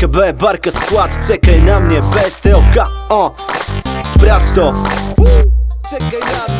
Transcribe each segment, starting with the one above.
HB, barka skład Czekaj na mnie bez TOK O, sprawdź to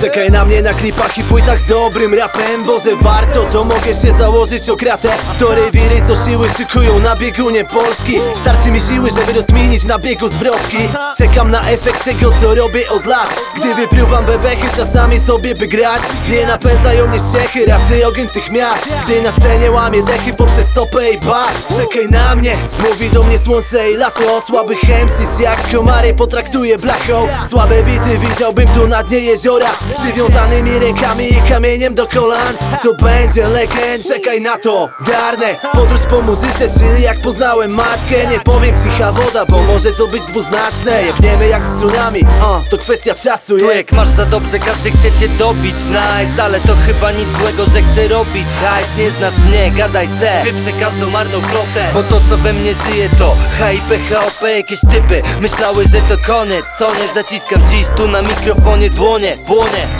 Czekaj na mnie. Na klipach i płytach z dobrym rapem Bo że warto, to mogę się założyć o kratę. To rewiry, co siły szykują na biegunie Polski. Starczy mi siły, żeby rozkminić na biegu zwrotki. Czekam na efekt tego, co robię od lat. Gdy wypruwam bebechy, czasami sobie by grać. Nie napędzają mnie ściechy, raczej ogień tych miast. Gdy na scenie łamię dechy poprzez stopę i bas Czekaj na mnie, mówi do mnie słońce i lato. Słaby chemsis jak komary potraktuje blachą Słabe bity widziałbym tu na dnie jeziora Z przywiązanymi rękami i kamieniem do kolan. To będzie legend, czekaj na to. Garnę, podróż po muzyce, czyli jak poznałem matkę. Nie powiem cicha woda, bo może to być dwuznaczne. Jebniemy jak tsunami, o, to kwestia czasu Tu jest. jak masz za dobrze, każdy chce cię dobić. Nice, ale to chyba nic złego, że chcę robić. Hajs, nie znasz mnie, gadaj se. Wyprze każdą marną flotę Bo to co we mnie żyje to HIP, HOP, jakieś typy. Myślały, że to koniec, co nie zaciskam dziś Tu na mikrofonie. Dłonie, płonie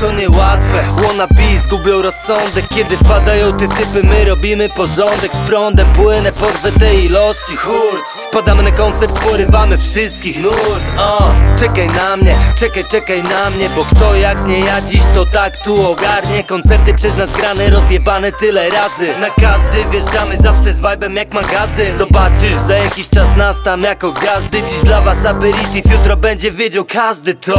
To niełatwe, wanna be zgubią rozsądek. Kiedy wpadają te typy, my robimy porządek. Z prądem płynę, porwę tej ilości. Hurt, wpadamy na koncert, porywamy wszystkich nurt. O, Czekaj na mnie, czekaj, czekaj na mnie Bo kto jak nie ja dziś to tak tu ogarnie. Koncerty przez nas grane, rozjebane tyle razy. Na każdy wjeżdżamy zawsze z vibe'em jak magazyn. Zobaczysz za jakiś czas nas tam jako gwiazdy. Dziś dla was aperitif, jutro będzie wiedział każdy to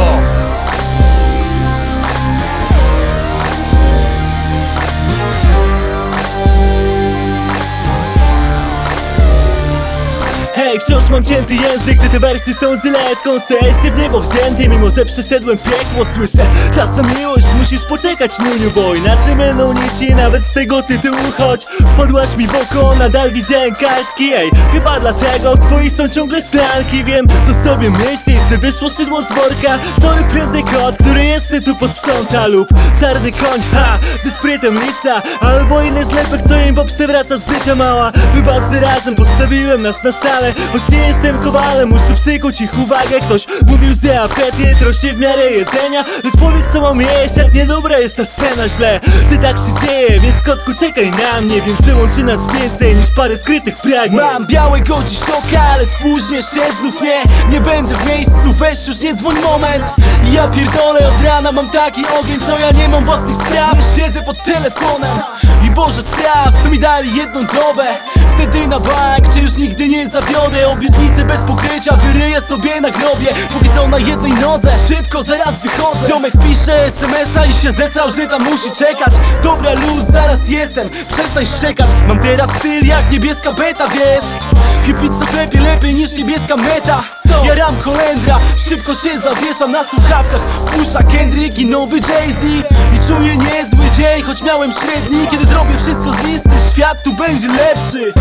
wciąż mam cięty język, gdy te wersy są żyletką Stresy w niebo wzięty, mimo że przeszedłem piekło Słyszę, czas na miłość, musisz poczekać Nuniu Bo inaczej będą nici, nawet z tego tytułu. Choć wpadłaś mi w oko, nadal widziałem kartki Ej, chyba dlatego w twoich są ciągle szklanki. Wiem, co sobie myślisz, że wyszło szydło z worka. Sorry, prędzej kot, który jeszcze tu posprząta Lub czarny koń, ha, ze sprytem lisa. Albo inny zlepek, co im poprzewraca z życia mała. Wybacz, razem postawiłem nas na salę Choć nie jestem kowalem, muszę przykuć ich uwagę. Ktoś mówił, że apetyt rośnie w miarę jedzenia. Lecz powiedz co mam jeść, jak niedobra jest ta scena źle. Że tak się dzieje, więc kotku czekaj na mnie. Wiem, że łączy nas więcej niż parę skrytych pragnień. Mam białego dziś oka, ale spóźnię się znów nie. Nie będę w miejscu, weź już nie dzwoń moment. Ja pierdolę od rana, mam taki ogień, co ja nie mam własnych spraw. Siedzę pod telefonem i Boże spraw, to mi dali jedną dobę Wtedy na bank, cię już nigdy nie zawiodę. Obietnice bez pokrycia, wyryję sobie na grobie. Póki co na jednej nodze, szybko zaraz wychodzę. Ziomek pisze smsa i się zesrał, że tam musi czekać. Dobra luz, zaraz jestem, przestań szczekać. Mam teraz styl jak niebieska beta, wiesz? Hipic co klepie lepiej niż niebieska meta. Ja ram Holendra, szybko się zawieszam na słuchawkach. Pusza Kendrick i nowy Jay-Z. I czuję niezły dzień, choć miałem średni Kiedy zrobię wszystko z listy, świat tu będzie lepszy